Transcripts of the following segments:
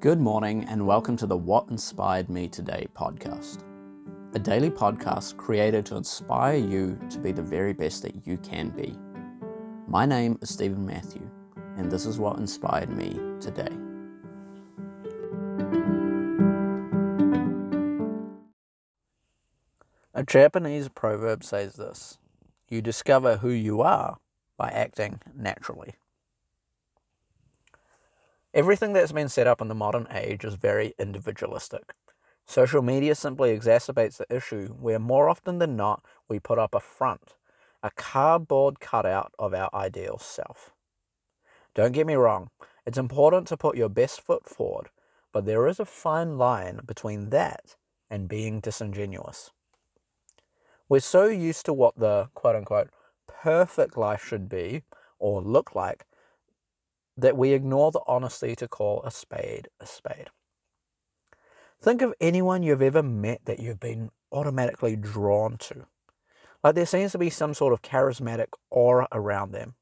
Good morning, and welcome to the What Inspired Me Today podcast, a daily podcast created to inspire you to be the very best that you can be. My name is Stephen Matthew, and this is what inspired me today. A Japanese proverb says this You discover who you are by acting naturally. Everything that's been set up in the modern age is very individualistic. Social media simply exacerbates the issue where more often than not we put up a front, a cardboard cutout of our ideal self. Don't get me wrong, it's important to put your best foot forward, but there is a fine line between that and being disingenuous. We're so used to what the quote unquote perfect life should be or look like that we ignore the honesty to call a spade a spade. Think of anyone you've ever met that you've been automatically drawn to. Like there seems to be some sort of charismatic aura around them.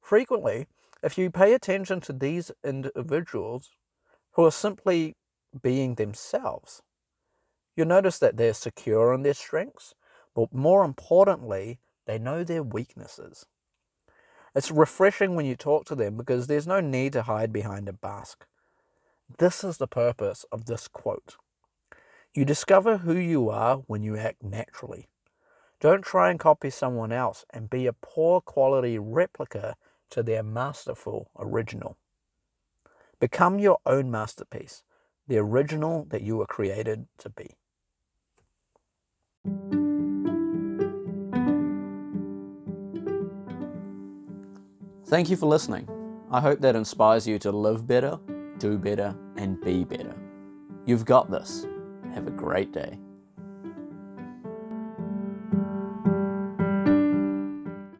Frequently, if you pay attention to these individuals who are simply being themselves, you'll notice that they're secure in their strengths, but more importantly, they know their weaknesses. It's refreshing when you talk to them because there's no need to hide behind a mask. This is the purpose of this quote. You discover who you are when you act naturally. Don't try and copy someone else and be a poor quality replica to their masterful original. Become your own masterpiece, the original that you were created to be. Thank you for listening. I hope that inspires you to live better, do better, and be better. You've got this. Have a great day.